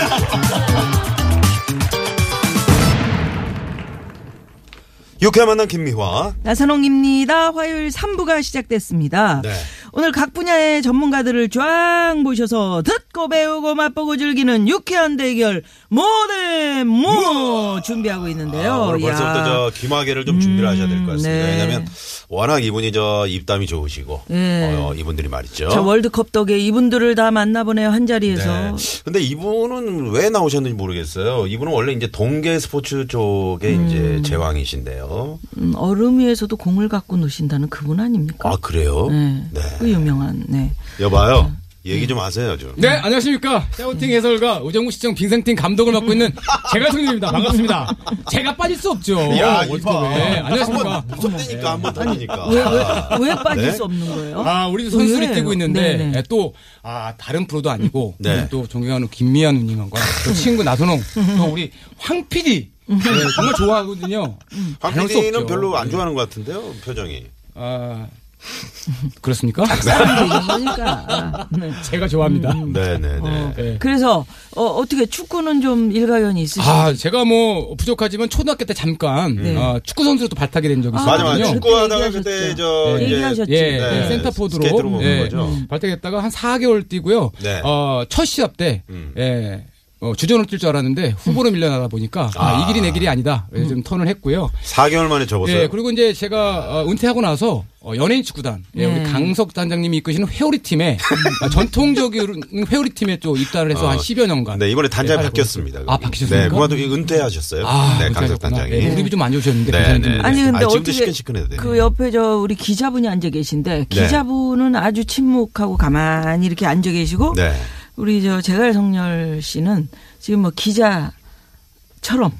유쾌한 만남 김미화. 나선홍입니다 화요일 3부가 시작됐습니다 네. 오늘 각 분야의 전문가들을 쫙 모셔서 듣고 배우고 맛보고 즐기는 유쾌한 대결 모대 모 준비하고 있는데요 아, 오늘 야. 벌써부터 저 귀마개를 좀 준비를 하셔야 될 것 같습니다. 네. 왜냐하면 워낙 이분이 저 입담이 좋으시고 네. 어, 이분들이 말이죠. 저 월드컵 덕에 이분들을 다 만나보네요 한 자리에서 네. 근데 이분은 왜 나오셨는지 모르겠어요. 이분은 원래 이제 동계 스포츠 쪽에 이제 제왕이신데요. 음, 얼음 위에서도 공을 갖고 노신다는 그분 아닙니까? 아 그래요? 네. 네. 그 유명한 네. 여봐요. 얘기 좀 하세요 좀. 네, 안녕하십니까. 샤우팅 해설가 의정부 시청 빙상팀 감독을 맡고 있는 제가 성님입니다. 반갑습니다. 제가 빠질 수 없죠. 야. 이봐. 네, 안녕하십니까. 무섭다니까 한번 터지니까. 왜, 왜, 왜 빠질 네? 수 없는 거예요? 아, 우리도 선수를 왜? 뛰고 있는데 네네. 예, 또 아, 다른 프로도 아니고 네. 또 존경하는 김미아 누님과 또 친구 나선홍 또 우리 황 PD 네, 정말 좋아하거든요. 황 PD는. 별로 안 좋아하는 것 같은데요 표정이. 아, 그렇습니까? 사람도 이런 거니까. 네. 제가 좋아합니다. 네네네. 네. 그래서 어, 어떻게 축구는 좀 일가견이 있으신지. 아, 제가 뭐 부족하지만 초등학교 때 잠깐 네. 어, 축구 선수로 또 발탁이 된 적이 아, 맞아 맞아. 있었거든요. 축구하다가 얘기하셨죠. 그때 저 네. 이제 얘기하셨지. 예, 네. 센터포드로 예, 거죠. 발탁했다가 한 4개월 뛰고요. 네. 어, 첫 시합 때 음. 예, 어, 주전으로 뛸줄 알았는데 후보로 밀려나다 보니까 아, 아. 이 길이 내 길이 아니다. 그래서 좀 턴을 했고요. 4개월 만에 접었어요. 예, 그리고 이제 제가 어, 은퇴하고 나서 어, 연예인 축구단, 예, 네. 우리 강석 단장님이 이끄시는 회오리 팀에 아, 전통적인 회오리 팀에 또 입단을 해서 어. 한 10여 년간. 네, 이번에 단장이 예, 바뀌었습니다. 아, 바뀌셨습니까? 네, 그만두 은퇴하셨어요. 아, 네, 강석. 단장이. 예, 무릎이 좀 안 좋으셨는데 네, 네. 아니 근데 아, 지금도 어떻게 시큰시큰해도 돼요. 그 옆에 저 우리 기자분이 앉아 계신데 네. 기자분은 아주 침묵하고 가만히 이렇게 앉아 계시고 네. 우리 저 제갈 성렬 씨는 지금 뭐 기자처럼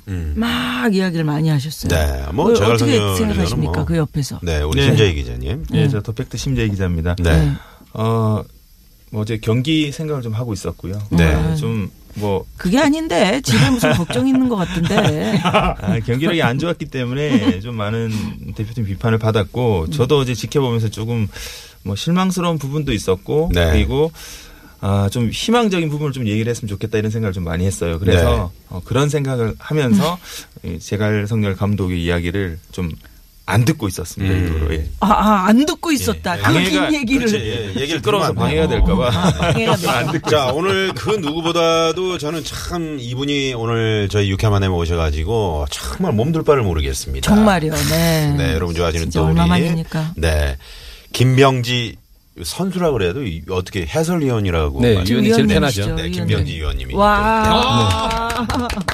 음. 막 이야기를 많이 하셨어요. 네, 뭐 어, 제갈 성렬 어떻게 기자는 생각하십니까 뭐. 그 옆에서? 네, 우리 네. 신재희 기자님. 예, 저 더팩트 심재희 기자입니다. 네. 어, 뭐 어제 경기 생각을 좀 하고 있었고요. 네. 좀뭐 그게 아닌데 집에 무슨 걱정 있는 것 같은데. 아, 경기력이 안 좋았기 때문에 좀 많은 대표팀 비판을 받았고 저도 어제 지켜보면서 조금 뭐 실망스러운 부분도 있었고 네. 그리고 아, 좀 희망적인 부분을 좀 얘기를 했으면 좋겠다 이런 생각을 좀 많이 했어요. 그래서 네. 어, 그런 생각을 하면서 이 제갈성렬 감독의 이야기를 좀 안 듣고 있었습니다. 음. 예. 아, 아, 안 듣고 있었다. 예. 그 방해가- 긴 얘기를. 그렇지, 예, 얘기를 들으면 안 돼요. 방해가 될까봐. 방해가 돼. 자, 오늘 그 누구보다도 저는 참 이분이 오늘 저희 유쾌만에 모셔가지고 정말 몸둘 바를 모르겠습니다. 정말요. 네. 네, 여러분 좋아하시는 또 우리. 얼마만이니까. 네. 김병지 선수라 그래도 이- 어떻게 해설위원이라고 네, 위원이 제일 편하죠. 네, 위원님. 김병지 위원님이. 와.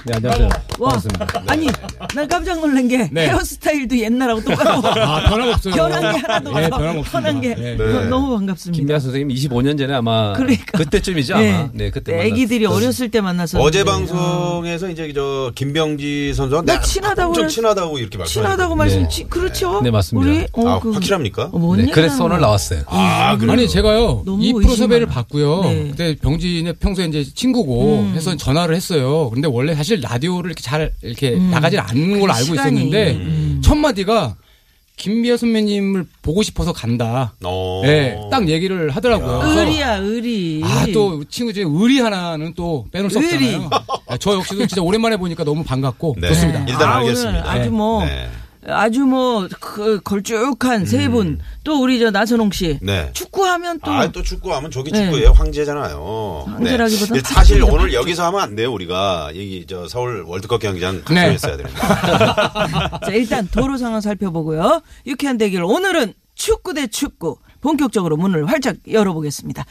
네, 안녕하세요. 와. 반갑습니다. 아니, 난 깜짝 놀란 게 네. 헤어스타일도 옛날하고 똑같고. 아, 변함없어요. 변한 게 하나도 예, 없어. 변함없습니다. 편한 게 예. 너- 너무 반갑습니다. 김미아 선생님 25년 전에 아마 그러니까. 그때쯤이죠 네. 아마. 네, 그때 애기들이 어렸을 때 만나서 어제 방송에서 이제 저 김병지 선수가 나 친하다고 좀 친하다고 이렇게 말씀. 친하다고 말씀 치- 그렇죠? 네, 맞습니다. 우리 어, 아, 그- 확실합니까? 어, 뭔 네. 그래서 오늘 나왔어요. 아, 그래요? 아니 제가요 이 프로 섭외를 하- 받고요. 네. 그때 병진의 평소에 이제 친구고 음. 해서 전화를 했어요. 근데 원래 사실 라디오를 이렇게 잘 이렇게 음. 나가질 않는 걸로 알고 시간이. 있었는데 음. 첫 마디가 김미아 선배님을 보고 싶어서 간다. 어. 네, 딱 얘기를 하더라고요. 의리야, 의리. 아, 또 친구 중에 의리 하나는 또 빼놓을 수 의리. 없잖아요. 네, 저 역시도 진짜 오랜만에 보니까 너무 반갑고 네. 좋습니다. 일단 아, 알겠습니다. 오늘 아주 뭐 네. 아주 뭐 그, 걸쭉한 세 분. 또 우리 저 나선홍 씨. 네. 축구하면 또 아, 또 축구하면 저기 네. 축구예요. 황제잖아요. 황제라기보다 네. 사실 오늘. 여기서 하면 안 돼요. 우리가 여기 저 서울 월드컵 경기장 네. 각성했어야 됩니다. 자, 일단 도로 상황 살펴보고요. 유쾌한 대결 오늘은 축구 대 축구. 본격적으로 문을 활짝 열어보겠습니다.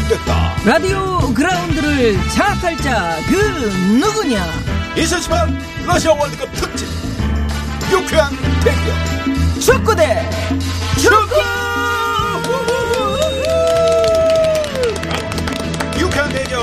시작됐다. 라디오 그라운드를 장악할 자 그 누구냐? 2018 러시아 월드컵 특집 유쾌한 대결 축구 대 축구! 유쾌한 대결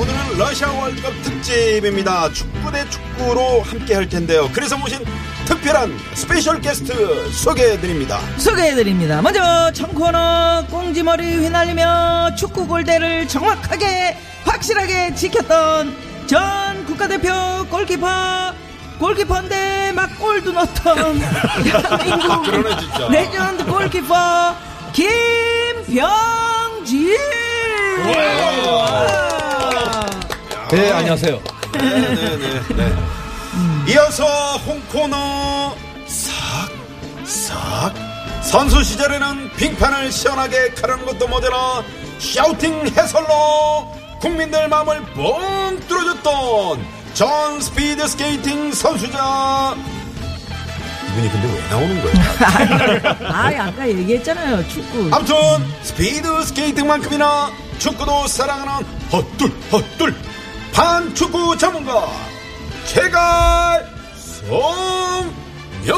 오늘은 러시아 월드컵 특집입니다 축구 대 축구로 함께 할 텐데요 그래서 모신 특별한 special 게스트 소개해드립니다 소개해드립니다. 먼저 청코너 꽁지머리 휘날리며 축구 골대를 정확하게 확실하게 지켰던 전 국가대표 골키퍼 골키퍼인데 막 골도 넣었던 대한민국 진짜. 레전드 골키퍼 김병지 네, 안녕하세요. 네네네 이어서 홍코너 싹싹 선수 시절에는 빙판을 시원하게 가르는 것도 모자라 shouting 해설로 국민들 마음을 뻥 뚫어줬던 전 스피드 스케이팅 선수자 이분이 근데 왜 나오는 거예요? 아 아까 얘기했잖아요 축구. 아무튼 스피드 스케이팅만큼이나 축구도 사랑하는 헛둘 헛둘. 반축구 전문가 제갈성렬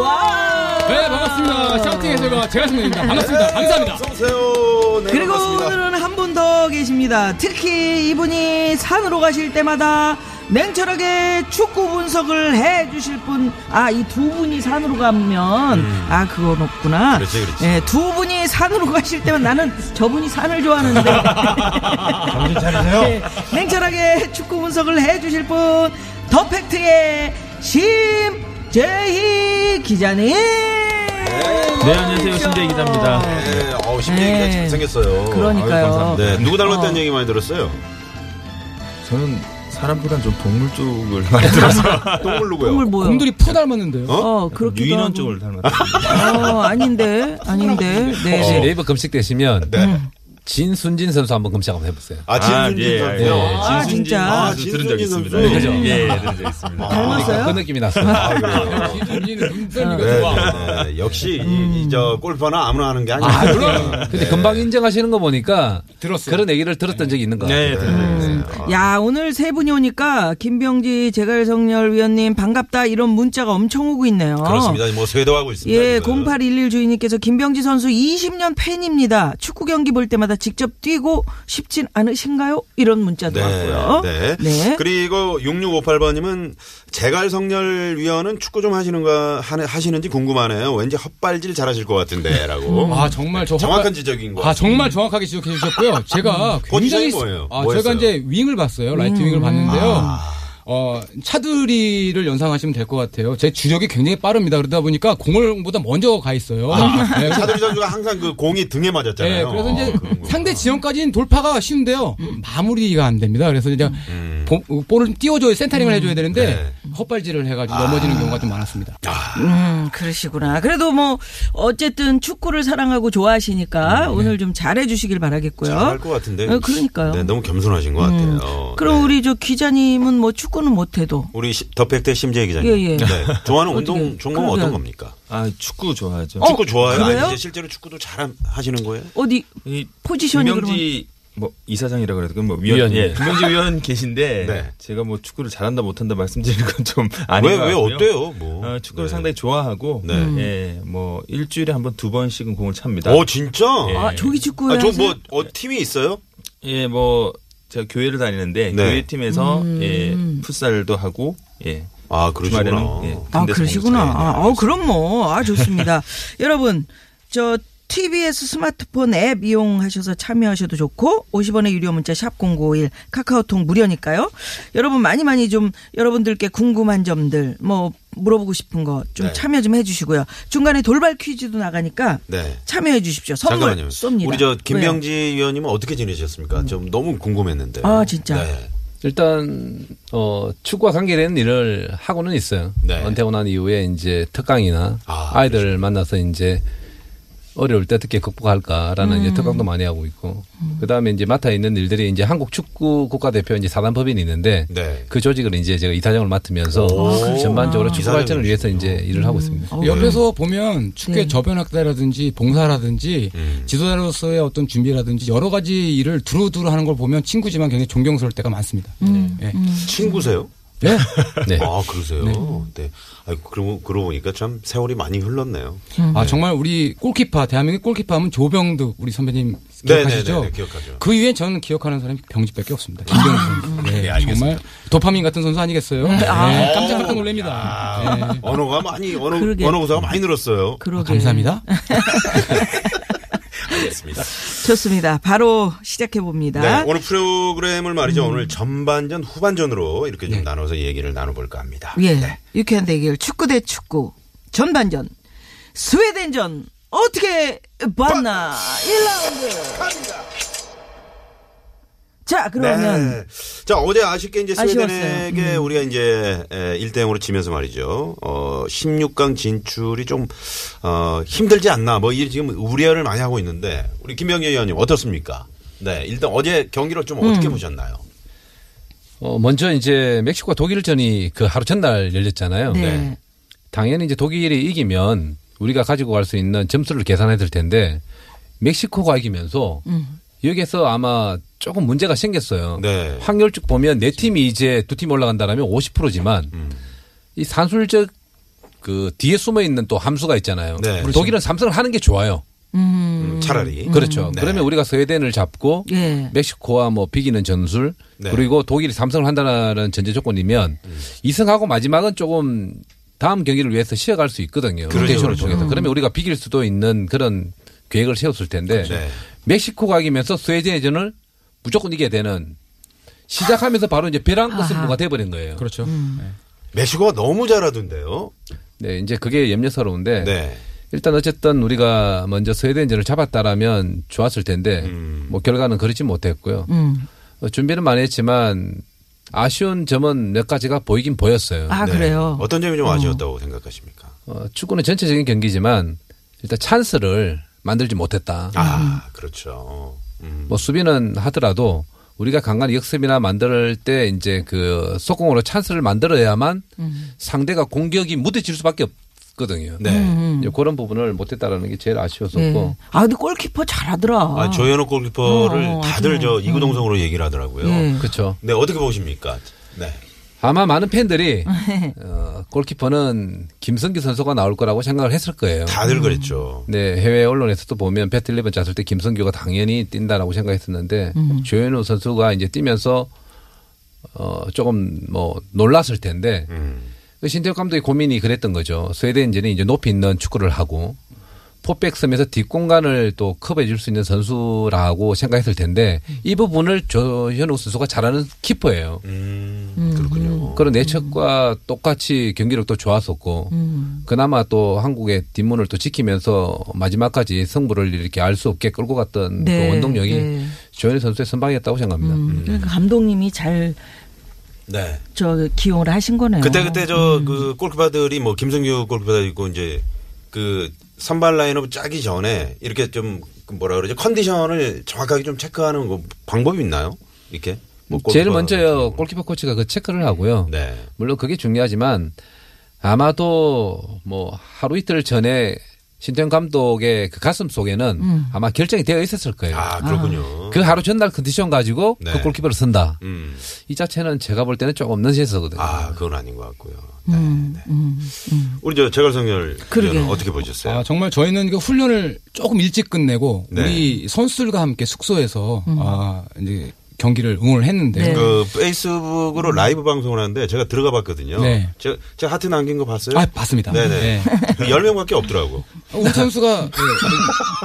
와 네, 반갑습니다. 샤우팅 해설가 제가 승현입니다. 반갑습니다. 감사합니다. 어서오세요 네, 그리고 반갑습니다. 오늘은 한 분 더 계십니다. 특히 이분이 산으로 가실 때마다 냉철하게 축구 분석을 해 주실 분, 아, 이 두 분이 산으로 가면, 아, 그건 없구나. 음. 그렇지, 그렇지. 예, 두 분이 산으로 가실 때면 나는 저분이 산을 좋아하는데. 정신 차리세요. 냉철하게 축구 분석을 해 주실 분, 더 팩트의 심재희 기자님. 네, 안녕하세요. 신재 기자입니다. 네, 어우 심재기가 네. 잘생겼어요 그러니까요. 아유. 네, 누구 닮았다는 어. 얘기 많이 들었어요? 저는 사람보단 좀 동물 쪽을 많이 들어서 동물 누구요? 동물 뭐요? 곰돌이 푸 닮았는데요. 어, 그렇게. 유인원 쪽을 닮았어요. 어, 아닌데, 아닌데. 혹시 네. 네이버 검색되시면 네. 진순진 선수 한번 검색 한번 해보세요. 아, 진순진 예, 선수. 예, 아, 진순진 진짜? 선수 들은 적 있습니다. 예, 그죠? 예, 들은 적 있습니다. 닮았어요? 그 느낌이 났어요. 아, 그래요? 기준이는 눈썰미가 네, 좋아. 네, 네. 역시 이, 이, 저 골퍼는 아무나 하는 게 아니에요. 아, 물론. 근데 금방 인정하시는 거 보니까 들었어요. 그런 얘기를 들었던 적이 있는 것 같아요. 네, 적 있습니다. 야, 오늘 세 분이 오니까 김병지 재갈성렬 위원님 반갑다 이런 문자가 엄청 오고 있네요. 그렇습니다. 뭐 쇄도하고 있습니다. 예, 지금. 0811 주인님께서 김병지 선수 20년 팬입니다. 축구 경기 볼 때마다 직접 뛰고 싶진 않으신가요? 이런 문자도 왔고요. 네. 네. 그리고 6658번님은 재갈성렬 위원은 축구 좀 하시는가 하는- 하시는지 궁금하네요. 왠지 헛발질 잘하실 것 같은데라고. 아 정말 저 정확한 헛발- 지적인 거. 아 정말 정확하게 지적해 주셨고요. 제가 굉장히 뭐예요? 아뭐 제가 했어요? 이제 윙을 봤어요. 라이트 윙을 봤는데요. 어 차두리를 연상하시면 될 것 같아요. 제 주력이 굉장히 빠릅니다. 그러다 보니까 공을보다 먼저 가 있어요. 네, 그래서- 차두리 선수가 항상 그 공이 등에 맞았잖아요. 네, 그래서 이제 거. 상대 지형까지는 돌파가 쉬운데요. 마무리가 안 됩니다. 그래서 이제 보- 볼을 띄워줘야 센터링을 해줘야 되는데 네. 헛발질을 해가지고 넘어지는 경우가 좀 많았습니다. 음, 그러시구나. 그래도 뭐 어쨌든 축구를 사랑하고 좋아하시니까 오늘 좀 잘해 주시길 바라겠고요. 잘할 것 같은데. 어, 그러니까요. 네, 너무 겸손하신 것 같아요. 그럼 네. 우리 저 기자님은 뭐 축구는 못해도 우리 시- 더팩트 심재 기자님. 예, 예. 네. 좋아하는 운동 종목은 그러게요. 어떤 겁니까? 아, 축구 좋아하죠. 어, 축구 좋아요? 그래요? 아니, 이제 실제로 축구도 잘 하시는 거예요? 어디 이 포지션이 김명지 뭐 이사장이라고 그래야 되나 뭐 위원, 위원, 예, 예. 김명지 위원 계신데 네. 제가 뭐 축구를 잘한다 못한다 말씀드리는 건 좀 아닌 왜, 것왜 같고요. 어때요? 뭐. 어, 축구를 네. 상당히 좋아하고 네. 음. 예, 뭐 일주일에 한 번 두 번씩은 공을 찹니다. 어, 진짜? 아, 조기 축구에 아, 저 하세요? 뭐, 어, 팀이 있어요? 예, 뭐 제가 교회를 다니는데 네. 교회 팀에서 음. 예, 풋살도 하고 예. 아, 그러시구나. 주말에는, 예. 아, 그러시구나. 아. 어, 그럼 뭐, 아, 좋습니다. 여러분, 저, TBS 스마트폰 앱 이용하셔서 참여하셔도 좋고 50원의 유료 문자 샵 0951 카카오톡 무료니까요. 여러분 많이 많이 좀 여러분들께 궁금한 점들 뭐 물어보고 싶은 거 좀 네. 참여 좀 해주시고요. 중간에 돌발 퀴즈도 나가니까 네. 참여해 주십시오. 선물 잠깐만요. 쏩니다. 우리 저 왜요? 김병지 위원님은 어떻게 지내셨습니까? 좀 너무 궁금했는데. 아, 진짜? 네. 일단 어 축구와 관계되는 일을 하고는 있어요. 네. 은퇴하고 난 이후에 이제 특강이나 아, 아, 이들 만나서 이제 어려울 때 어떻게 극복할까라는 음. 이제 특강도 많이 하고 있고 그다음에 이제 맡아 있는 일들이 이제 한국 축구 국가대표 이제 사단법인이 있는데 네. 그 조직을 이제 제가 이사장을 맡으면서 전반적으로 축구 발전을 위해서 이제 일을 하고 있습니다. 어, 옆에서 보면 축구의 네. 저변학대라든지 봉사라든지 음. 지도자로서의 어떤 준비라든지 여러 가지 일을 두루두루 하는 걸 보면 친구지만 굉장히 존경스러울 때가 많습니다. 음. 예. 친구세요? 네. 네. 아, 그러세요? 네. 아, 그러고, 그러고 보니까 참 세월이 많이 흘렀네요. 아 정말 우리 골키퍼 대한민국 골키퍼 하면 조병득 우리 선배님 네, 기억하시죠? 네, 네, 기억하죠. 그 이후에 저는 기억하는 사람이 병집밖에 없습니다. 김병준 선수. 네, 네, 알겠습니다. 정말 도파민 같은 선수 아니겠어요? 네, 깜짝깜짝 놀랍니다. 네. 언어가 많이, 언어, 그러게. 언어 구사가 많이 늘었어요. 그러게. 감사합니다. 알겠습니다. 좋습니다. 바로 시작해 봅니다. 네, 오늘 프로그램을 말이죠. 오늘 전반전, 후반전으로 이렇게 좀 나눠서 얘기를 나눠볼까 합니다. 예. 네. 유쾌한 대결 축구 대 축구 전반전 스웨덴전 어떻게 봤나 1라운드. 자 그러면 네. 자, 어제 아쉽게 이제 아쉬웠어요. 음. 스웨덴에게 우리가 이제 1대 0으로 지면서 말이죠. 어, 16강 진출이 좀, 어, 힘들지 않나. 뭐, 이 지금 우려를 많이 하고 있는데, 우리 김병희 의원님 어떻습니까? 네. 일단 어제 경기를 좀 어떻게 음. 보셨나요? 어, 먼저 이제 멕시코와 독일전이 그 하루 전날 열렸잖아요. 네. 당연히 이제 독일이 이기면 우리가 가지고 갈 수 있는 점수를 계산해야 될 텐데 멕시코가 이기면서 음. 여기에서 아마 조금 문제가 생겼어요. 네. 확률 쭉 보면 네 팀이 이제 두 팀 올라간다라면 50%지만 음. 이 산술적 그 뒤에 숨어 있는 또 함수가 있잖아요. 네. 그렇죠. 독일은 삼성을 하는 게 좋아요. 음, 차라리. 그렇죠. 네. 그러면 우리가 스웨덴을 잡고 예. 멕시코와 뭐 비기는 전술 네. 그리고 독일이 삼성을 한다는 전제 조건이면 음. 이승하고 마지막은 조금 다음 경기를 위해서 쉬어갈 수 있거든요. 그렇죠, 로테이션을 그렇죠. 통해서. 그러면 우리가 비길 수도 있는 그런 계획을 세웠을 텐데 네. 멕시코가 이기면서 스웨덴전을 무조건 이겨야 되는 시작하면서 바로 이제 벼랑 끝 승부가 돼버린 거예요. 그렇죠. 멕시코가 너무 잘하던데요. 네, 이제 그게 염려스러운데 네. 일단 어쨌든 우리가 먼저 스웨덴전을 잡았다라면 좋았을 텐데 음. 뭐 결과는 그렇지 못했고요. 음. 어, 준비는 많이 했지만 아쉬운 점은 몇 가지가 보이긴 보였어요. 아 네. 그래요. 어떤 점이 좀 아쉬웠다고 생각하십니까? 어, 축구는 전체적인 경기지만 일단 찬스를 만들지 못했다. 아, 그렇죠. 음. 뭐 수비는 하더라도 우리가 간간히 역습이나 만들 때 이제 그 속공으로 찬스를 만들어야만 음. 상대가 공격이 무뎌질 수밖에 없거든요. 네. 이제 그런 부분을 못했다라는 게 제일 아쉬웠었고 예. 아 근데 골키퍼 잘하더라. 아, 조현우 골키퍼를 어, 어, 다들 아주. 저 이구동성으로 얘기를 하더라고요. 예. 그렇죠. 네, 어떻게 보십니까? 네. 아마 많은 팬들이 어, 골키퍼는 김성기 선수가 나올 거라고 생각을 했을 거예요. 다들 그랬죠. 네, 해외 언론에서도 보면 배틀리븐 짰을 때 김성규가 당연히 뛴다라고 생각했었는데 조현우 선수가 이제 뛰면서 어 조금 뭐 놀랐을 텐데 음. 그 신태욱 감독의 고민이 그랬던 거죠. 스웨덴전이 이제 높이 있는 축구를 하고 포백섬에서 뒷공간을 또 커버해 줄 수 있는 선수라고 생각했을 텐데 이 부분을 조현우 선수가 잘하는 키퍼예요. 음, 그렇군요. 그런 내척과 똑같이 경기력도 좋았었고 그나마 또 한국의 뒷문을 또 지키면서 마지막까지 승부를 이렇게 알 수 없게 끌고 갔던 네, 그 원동력이 네. 조현우 선수의 선방이었다고 생각합니다. 음, 그러니까 감독님이 잘저 네. 기용을 하신 거네요. 그때 그때 저그 골키퍼들이 뭐 김성규 골키퍼도 있고 이제 그 선발 라인업 짜기 전에 이렇게 좀그 뭐라 그러죠 컨디션을 정확하게 좀 체크하는 거 방법이 있나요? 이렇게 뭐 제일 골키퍼 먼저요 골키퍼 코치가 그 체크를 하고요. 네. 물론 그게 중요하지만 아마도 뭐 하루 이틀 전에 신태영 감독의 그 가슴 속에는 아마 결정이 되어 있었을 거예요. 아 그렇군요. 그 하루 전날 컨디션 가지고 네. 그 골키퍼를 쓴다. 음. 이 자체는 제가 볼 때는 조금 넌센스거든요. 아 그건 아닌 것 같고요. 네, 네. 우리 저 재갈성열. 의원은 어떻게 보셨어요? 아, 정말 저희는 그 훈련을 조금 일찍 끝내고 네. 우리 선수들과 함께 숙소에서 아, 이제 경기를 응원을 했는데 네. 그 페이스북으로 라이브 방송을 하는데 제가 들어가 봤거든요. 네. 제가, 제가 하트 남긴 거 봤어요? 아, 봤습니다. 네네. 네. 그 10명밖에 없더라고. 우리 선수가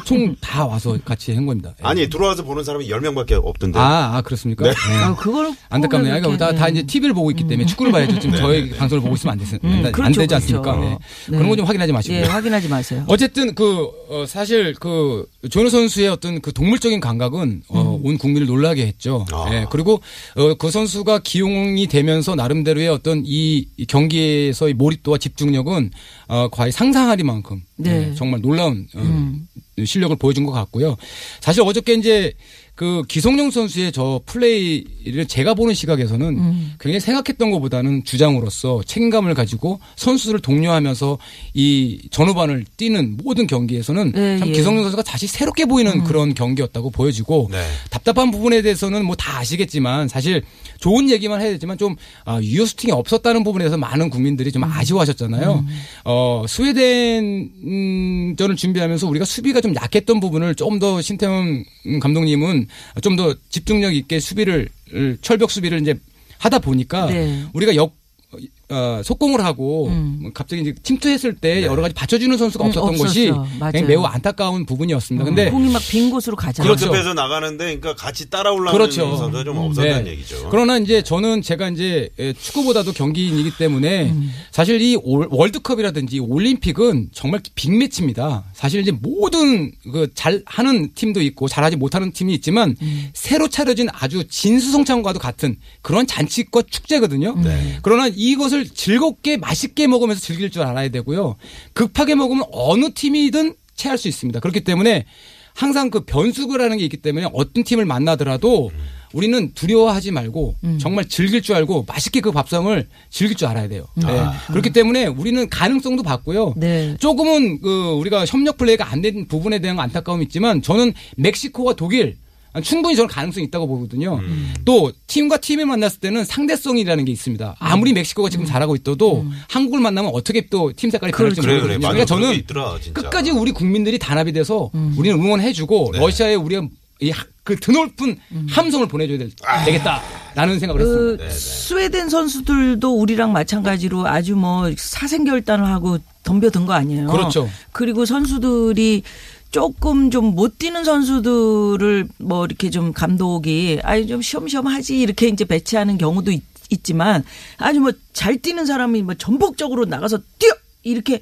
총 다 와서 같이 한 겁니다. 예. 아니, 들어와서 보는 사람이 10명밖에 없던데. 아, 아 그렇습니까? 네. 네. 아, 그걸 안타깝네요. 꼭 그러니까 다, 이렇게, 다 네. 이제 TV를 보고 있기 때문에 축구를 봐야죠. 지금 네, 저희 네, 네. 방송을 보고 있으면 안, 되지, 음, 안 그렇죠, 되지 그렇죠. 않습니까? 네. 네. 그런 거좀 확인하지 마시고요. 예, 확인하지 마세요. 어쨌든 그 어, 사실 그 조현우 선수의 어떤 그 동물적인 감각은 어, 온 국민을 놀라게 했죠. 아. 예, 그리고 어, 그 선수가 기용이 되면서 나름대로의 어떤 이, 이 경기에서의 몰입도와 집중력은 어, 거의 상상하리만큼 네. 예, 정말 놀라운 어, 실력을 보여준 것 같고요. 사실 어저께 이제 그 기성용 선수의 저 플레이를 제가 보는 시각에서는 음. 굉장히 생각했던 것보다는 주장으로서 책임감을 가지고 선수를 독려하면서 이 전후반을 뛰는 모든 경기에서는 네, 참 예. 음. 기성용 선수가 다시 새롭게 보이는 그런 경기였다고 보여지고 네. 답답한 부분에 대해서는 뭐 다 아시겠지만 사실 좋은 얘기만 해야 되지만 좀 아, 유효 슈팅이 없었다는 부분에 대해서 많은 국민들이 좀 아쉬워하셨잖아요. 어, 스웨덴전을 준비하면서 우리가 수비가 좀 약했던 부분을 좀 더 신태훈 감독님은 좀 더 집중력 있게 수비를 철벽 수비를 이제 하다 보니까 네. 우리가 역 어, 속공을 하고 음. 뭐 갑자기 이제 침투했을 때 여러 가지 받쳐주는 선수가 음, 없었던 없었어. 것이 매우 안타까운 부분이었습니다. 근데 공이 막 빈 곳으로 가잖아요. 그렇죠. 그렇죠. 나가는데 그러니까 같이 따라 올라오는 그렇죠. 선수가 좀 없었다는 네. 얘기죠. 그러나 이제 저는 제가 이제 에, 축구보다도 경기인이기 때문에 사실 이 올- 월드컵이라든지 올림픽은 정말 빅매치입니다. 사실 이제 모든 그 잘하는 팀도 있고 잘하지 못하는 팀이 있지만 새로 차려진 아주 진수성찬과도 같은 그런 잔치과 축제거든요. 네. 그러나 이것을 즐겁게 맛있게 먹으면서 즐길 줄 알아야 되고요. 급하게 먹으면 어느 팀이든 체할 수 있습니다. 그렇기 때문에 항상 그 변수라는 게 있기 때문에 어떤 팀을 만나더라도 우리는 두려워하지 말고 정말 즐길 줄 알고 맛있게 그 밥상을 즐길 줄 알아야 돼요. 네. 그렇기 때문에 우리는 가능성도 봤고요. 네. 조금은 그 우리가 협력 플레이가 안 된 부분에 대한 안타까움이 있지만 저는 멕시코와 독일 충분히 저는 가능성이 있다고 보거든요. 또 팀과 팀이 만났을 때는 상대성이라는 게 있습니다. 아무리 멕시코가 지금 잘하고 있어도 한국을 만나면 어떻게 또 팀 색깔이 변할지 그래, 그래. 모르거든요. 맞아. 그러니까 그런 게 저는 있더라, 진짜. 끝까지 우리 국민들이 단합이 돼서 우리는 응원해주고 네. 러시아에 우리가 이그 드높은 함성을 보내줘야 될, 되겠다 라는 생각을 그 했습니다. 스웨덴 선수들도 우리랑 마찬가지로 아주 뭐 사생결단을 하고 덤벼든 거 아니에요. 그렇죠. 그리고 선수들이 조금 좀 못 뛰는 선수들을 뭐 이렇게 좀 감독이 아니 좀 시험시험 하지 이렇게 이제 배치하는 경우도 있, 지만 아주 뭐 잘 뛰는 사람이 뭐 전폭적으로 나가서 뛰어 이렇게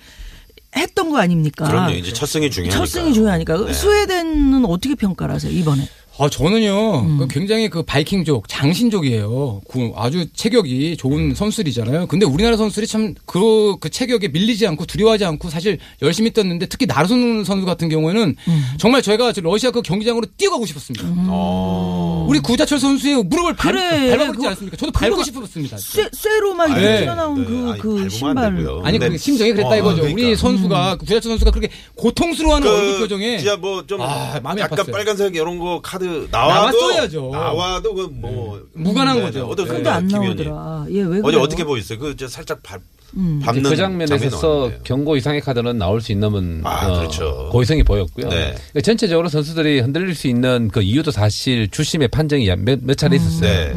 했던 거 아닙니까? 그럼요. 이제 첫 승이 중요하니까. 첫 승이 중요하니까 네. 스웨덴은 어떻게 평가를 하세요 이번에? 아, 저는요, 음. 그 굉장히 그 바이킹족, 장신족이에요. 그 아주 체격이 좋은 음. 선수들이잖아요. 근데 우리나라 선수들이 참 그, 그 체격에 밀리지 않고 두려워하지 않고 사실 열심히 뛰었는데 특히 나르손 선수 같은 경우에는 음. 정말 저희가 저 러시아 그 경기장으로 뛰어가고 싶었습니다. 어. 우리 구자철 선수의 무릎을 밟, 그래. 밟아보지 않았습니까? 저도 밟고 싶었습니다. 쇠, 쇠로 막 이렇게 네. 튀어나온 네. 그, 아니, 그 신발. 아니, 그 심정이 그랬다 어, 이거죠. 그러니까. 우리 선수가, 구자철 선수가 그렇게 고통스러워하는 얼굴 표정에. 진짜 뭐 좀 아, 마음이 약간 아팠어요. 빨간색 이런 거 카드 나와도 나왔어야죠. 나와도 그뭐 무관한 거죠. 어떻습니까? 근데 안? 나오더라. 예, 왜 어제? 어떻게 보였어요? 그저 살짝 밟 음. 그 장면에서. 경고 이상의 카드는 나올 수 있는 아, 어, 그렇죠. 고의성이 보였고요. 네. 그러니까 전체적으로 선수들이 흔들릴 수 있는 그 이유도 사실 주심의 판정이 몇, 몇 차례 있었어요. 네.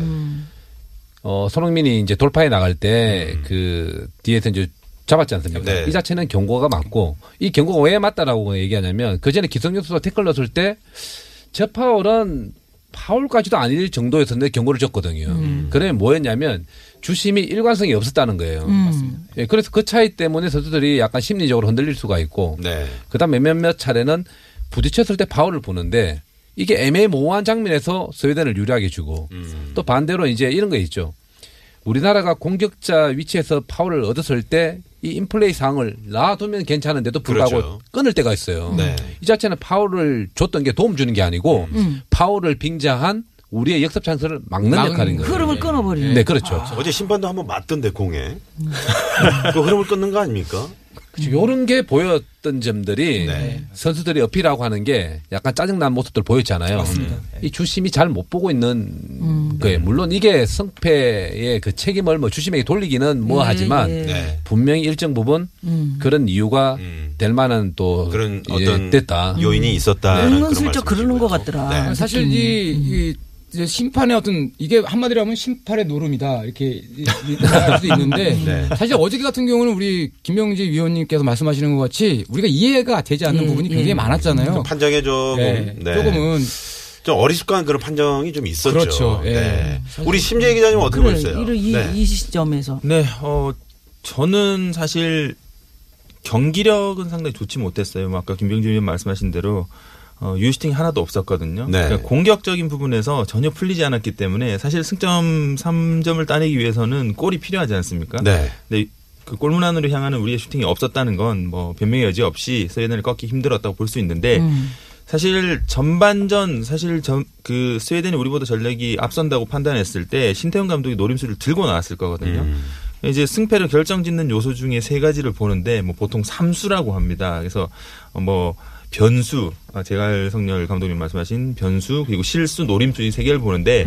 어, 손흥민이 이제 돌파에 나갈 때그 뒤에서 이제 잡았지 않습니까? 네. 이 자체는 경고가 맞고 이 경고가 왜 맞다라고 얘기하냐면 그 전에 기성용 선수가 태클 넣었을 때 저 파울은 파울까지도 아닐 정도였었는데 경고를 줬거든요. 그러면 뭐였냐면 주심이 일관성이 없었다는 거예요. 음. 예, 그래서 그 차이 때문에 선수들이 약간 심리적으로 흔들릴 수가 있고 네. 그다음에 몇몇 차례는 부딪혔을 때 파울을 보는데 이게 애매모호한 장면에서 스웨덴을 유리하게 주고 음. 또 반대로 이제 이런 거 있죠. 우리나라가 공격자 위치에서 파울을 얻었을 때 이 인플레이 상황을 놔두면 괜찮은데도 불구하고 그렇죠. 끊을 때가 있어요. 네. 이 자체는 파울을 줬던 게 도움 주는 게 아니고 음. 파울을 빙자한 우리의 역습 찬스를 막는 막는 역할인 거예요. 흐름을 끊어버리는. 네, 그렇죠. 어제 심판도 한번 맞던데 공에. 그 흐름을 끊는 거 아닙니까? 그렇죠. 요런 게 보였던 점들이 네. 선수들이 어필하고 하는 게 약간 짜증난 모습들 보였잖아요. 음. 이 주심이 잘 못 보고 있는 거예요. 물론 이게 승패의 그 책임을 뭐 주심에게 돌리기는 뭐 예, 하지만 예. 네. 분명히 일정 부분 그런 이유가 음. 될 만한 또 그런 예, 어떤 됐다. 요인이 있었다는 그런 은근슬쩍 그러는 것 같더라. 네. 사실 이, 이 이제 심판의 어떤 이게 한마디로 하면 심판의 노름이다 이렇게 말할 수도 있는데 네. 사실 어제 같은 경우는 우리 김명재 위원님께서 말씀하시는 것 같이 우리가 이해가 되지 않는 예, 부분이 굉장히 예. 많았잖아요. 판정에 조금 네, 네. 조금은 좀 어리숙한 그런 판정이 좀 있었죠. 그렇죠. 예. 네. 우리 심재 기자님 어떻게 그래, 보셨어요? 이, 이, 네. 이 시점에서. 네, 어, 저는 사실 경기력은 상당히 좋지 못했어요. 뭐 아까 김병준 의원 말씀하신 대로 어, 유슈팅이 하나도 없었거든요. 네. 그러니까 공격적인 부분에서 전혀 풀리지 않았기 때문에 사실 승점 3점을 따내기 위해서는 골이 필요하지 않습니까? 네. 근데 그 골문 안으로 향하는 우리의 슈팅이 없었다는 건 뭐 변명의 여지 없이 스웨덴을 꺾기 힘들었다고 볼 수 있는데 음. 사실 전반전 사실 전, 그 스웨덴이 우리보다 전력이 앞선다고 판단했을 때 신태용 감독이 노림수를 들고 나왔을 거거든요. 음. 이제 승패를 결정짓는 요소 중에 세 가지를 보는데 뭐 보통 삼수라고 합니다. 그래서 어뭐 변수, 아, 제갈 성렬 감독님 말씀하신 변수 그리고 실수, 노림수 이 세 개를 보는데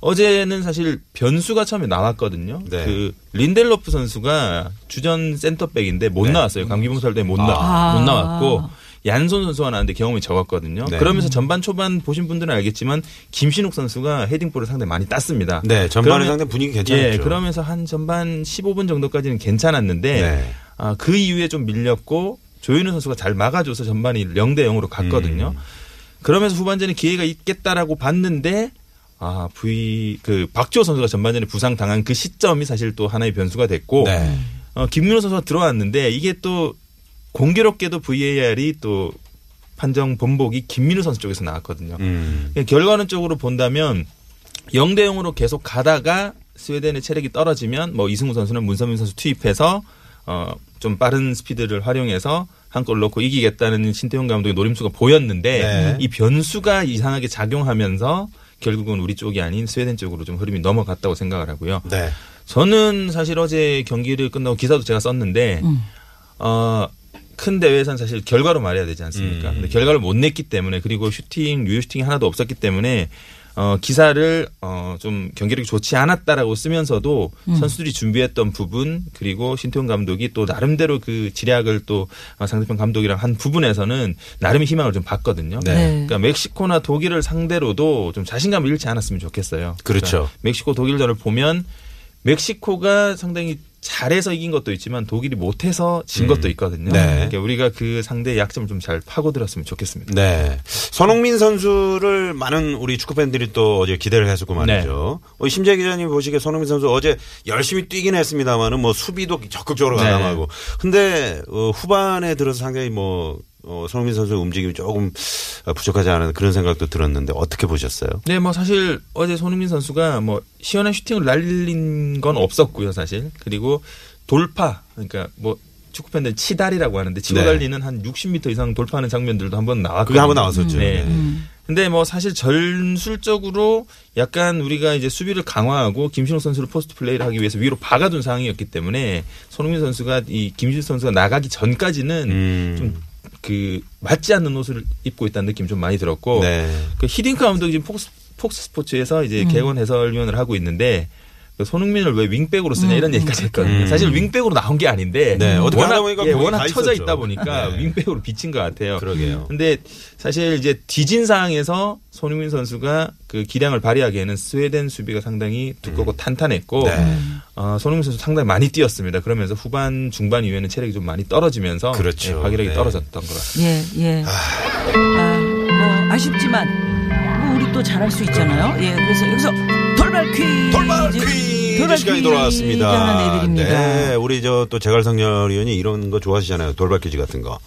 어제는 사실 변수가 처음에 나왔거든요. 네. 그 린델로프 선수가 주전 센터백인데 못 네. 나왔어요. 감기 몸살 때문에 못, 나, 아. 못 나왔고 얀손 선수가 나왔는데 경험이 적었거든요. 네. 그러면서 전반 초반 보신 분들은 알겠지만 김신욱 선수가 헤딩볼을 상당히 많이 땄습니다. 네, 전반에 상당히 분위기 괜찮았죠. 예, 그러면서 한 전반 15분 정도까지는 괜찮았는데 네. 아, 그 이후에 좀 밀렸고 조현우 선수가 잘 막아줘서 전반이 0대 0으로 갔거든요. 음. 그러면서 후반전에 기회가 있겠다라고 봤는데 아, V 그 박주호 선수가 전반전에 부상 당한 그 시점이 사실 또 하나의 변수가 됐고 네. 어, 김민호 선수가 들어왔는데 이게 또 공교롭게도 VAR이 또 판정 번복이 김민우 선수 쪽에서 나왔거든요. 음. 그러니까 결과론 쪽으로 본다면 0대 0으로 계속 가다가 스웨덴의 체력이 떨어지면 뭐 이승우 선수는 문선민 선수 투입해서 어좀 빠른 스피드를 활용해서 한 골 넣고 이기겠다는 신태용 감독의 노림수가 보였는데 네. 이 변수가 이상하게 작용하면서 결국은 우리 쪽이 아닌 스웨덴 쪽으로 좀 흐름이 넘어갔다고 생각을 하고요. 네. 저는 사실 어제 경기를 끝나고 기사도 제가 썼는데 어, 큰 대회에선 사실 결과로 말해야 되지 않습니까? 음. 근데 결과를 못 냈기 때문에 그리고 슈팅 유효 슈팅이 하나도 없었기 때문에 어, 기사를 어, 좀 경기력이 좋지 않았다라고 쓰면서도 선수들이 준비했던 부분 그리고 신태용 감독이 또 나름대로 그 지략을 또 어, 상대편 감독이랑 한 부분에서는 나름의 희망을 좀 봤거든요. 네. 그러니까 멕시코나 독일을 상대로도 좀 자신감을 잃지 않았으면 좋겠어요. 그렇죠. 그러니까 멕시코 독일전을 보면 멕시코가 상당히 잘해서 이긴 것도 있지만 독일이 못해서 진 음. 것도 있거든요. 네. 그러니까 우리가 그 상대의 약점을 좀 잘 파고들었으면 좋겠습니다. 네. 손흥민 선수를 많은 우리 축구 팬들이 또 어제 기대를 했었고 말이죠. 네. 어, 심재 기자님 보시기에 손흥민 선수 어제 열심히 뛰긴 했습니다만은 뭐 수비도 적극적으로 네. 가담하고. 근데 어, 후반에 들어서 상당히 뭐 어, 손흥민 선수의 움직임이 조금 어, 부족하지 않은 그런 생각도 들었는데 어떻게 보셨어요? 네, 뭐 사실 어제 손흥민 선수가 뭐 시원한 슈팅을 날린 건 없었고요, 사실. 그리고 돌파, 그러니까 뭐 축구 팬들 치달이라고 하는데 치고 네. 달리는 한 60m 이상 돌파하는 장면들도 한번 나왔거든요. 그게 한번 나왔었죠. 네. 네. 근데 뭐 사실 전술적으로 약간 우리가 이제 수비를 강화하고 김신욱 선수를 포스트 플레이를 하기 위해서 위로 박아둔 상황이었기 때문에 손흥민 선수가 이 김신욱 선수가 나가기 전까지는 음. 좀 그 맞지 않는 옷을 입고 있다는 느낌이 좀 많이 들었고 네. 그 히딩크 감독이 지금 폭스, 폭스 스포츠에서 이제 개원 해설위원을 하고 있는데 그 손흥민을 왜 윙백으로 쓰냐 이런 얘기까지 했거든요. 음. 사실 윙백으로 나온 게 아닌데 네, 어떻게 워낙, 보니까 예, 워낙 다 쳐져 있었죠. 있다 보니까 네. 윙백으로 비친 것 같아요. 그러게요. 근데 사실 이제 뒤진 상황에서 손흥민 선수가 그 기량을 발휘하기에는 스웨덴 수비가 상당히 두껍고 탄탄했고 네. 어, 손흥민 선수 상당히 많이 뛰었습니다. 그러면서 후반 중반 이후에는 체력이 좀 많이 떨어지면서 그렇죠. 예, 발휘력이 네. 떨어졌던 것 같습니다. 예, 예. 아, 뭐, 아쉽지만, 뭐, 우리 또 잘할 수 있잖아요. 예, 그래서 여기서 돌발 퀴즈. 돌발 퀴즈 돌발 시간이 퀴즈 돌아왔습니다. 하나 내드립니다. 네, 우리 저또 재갈성렬 의원이 이런 거 좋아하시잖아요. 돌발 퀴즈 같은 거.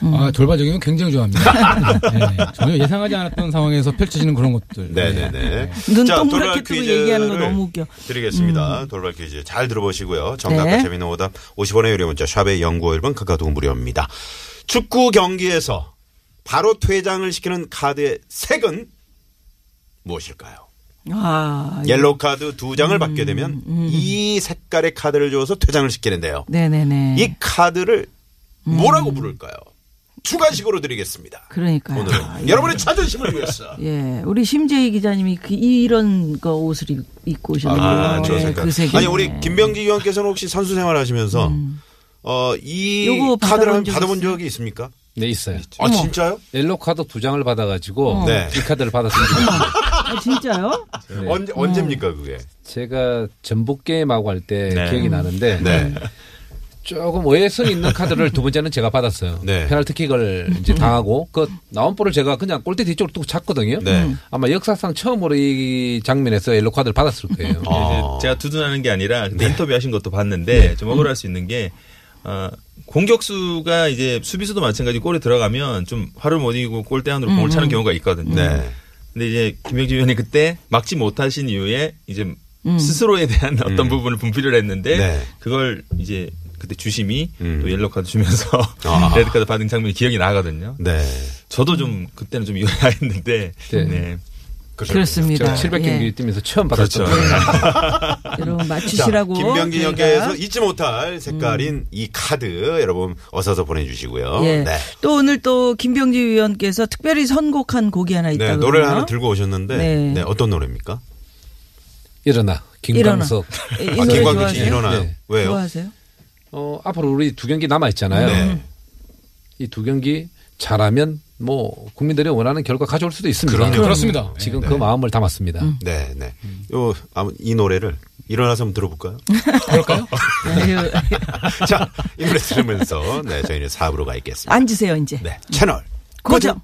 아, 돌발적인 건 굉장히 좋아합니다. 네, 전혀 예상하지 않았던 상황에서 펼쳐지는 그런 것들. 네네네. 눈 자, 동그랗게 돌발 뜨고 퀴즈를 얘기하는 거 너무 웃겨. 드리겠습니다. 돌발 퀴즈 잘 들어보시고요. 정답과 네. 재미있는 오답 50원의 유료 문자 샵의 0951번 카카오톡 무료입니다. 축구 경기에서 바로 퇴장을 시키는 카드의 색은 무엇일까요? 아, 옐로우 카드 두 장을 받게 되면 이 색깔의 카드를 줘서 퇴장을 시키는데요. 네네네. 이 카드를 뭐라고 부를까요? 주관식으로 드리겠습니다. 그러니까요. 오늘은 아, 예. 여러분의 자존심을 위해서. 예, 우리 심재희 기자님이 그 이런 거 옷을 입- 입고 오셨는데 아, 저 예, 색깔. 그 색이 아니 우리 김병지 위원께서는 혹시 선수 생활하시면서 어, 이 카드를 받아본 적 받아본? 적이 있습니까? 네, 있어요. 아 진짜요? 옐로 카드 두 장을 받아가지고 네. 이 카드를 받았습니다. 아, 진짜요? 네. 언제 언제입니까 그게? 제가 전북 게임하고 할때 네. 기억이 나는데 네. 조금 오해성 있는 카드를 두 번째는 제가 받았어요. 네. 페널티킥을 이제 당하고 그 나온 볼을 제가 그냥 골대 뒤쪽으로 뚝 찼거든요. 네. 아마 역사상 처음으로 이 장면에서 옐로 카드를 받았을 거예요. 아. 제가 두둔하는 게 아니라 근데 네. 인터뷰하신 것도 봤는데 좀 억울할 수 있는 게 어, 공격수가 이제 수비수도 마찬가지 골이 들어가면 좀 화를 못 이기고 골대 안으로 공을 차는 경우가 있거든요. 네. 근데 이제 김병지 위원이 그때 막지 못하신 이후에 이제 스스로에 대한 어떤 부분을 분풀이를 했는데 네. 그걸 이제 그때 주심이 음. 또 옐로 카드 주면서 아. 레드 카드 받은 장면이 기억이 나거든요. 네. 저도 좀 그때는 좀 이해했는데 네. 네. 그렇습니다. 제가 700경기 예. 뛰면서 처음 그렇죠. 받았죠. 여러분 맞추시라고. 김병기 저희가. 형께서 잊지 못할 색깔인 이 카드 여러분 어서서 보내주시고요. 예. 네. 또 오늘 또 김병지 위원께서 특별히 선곡한 곡이 하나 있다고. 네, 노래를 하나 들고 오셨는데 네. 네, 어떤 노래입니까? 일어나 김광석. 이, 이 아, 노래 김광규 씨? 일어나요. 네. 왜요? 좋아하세요? 어, 앞으로 우리 두 경기 남아 있잖아요. 네. 이두 경기 잘하면 뭐 국민들이 원하는 결과 가져올 수도 있습니다. 그럼요. 그렇습니다. 지금 그 마음을 담았습니다. 네, 네. 요, 아무, 이 노래를 일어나서 한번 들어볼까요? 아유, 자, 이 노래 들으면서 네, 저희는 4부로 가 있겠습니다. 앉으세요 이제. 네, 채널 고정.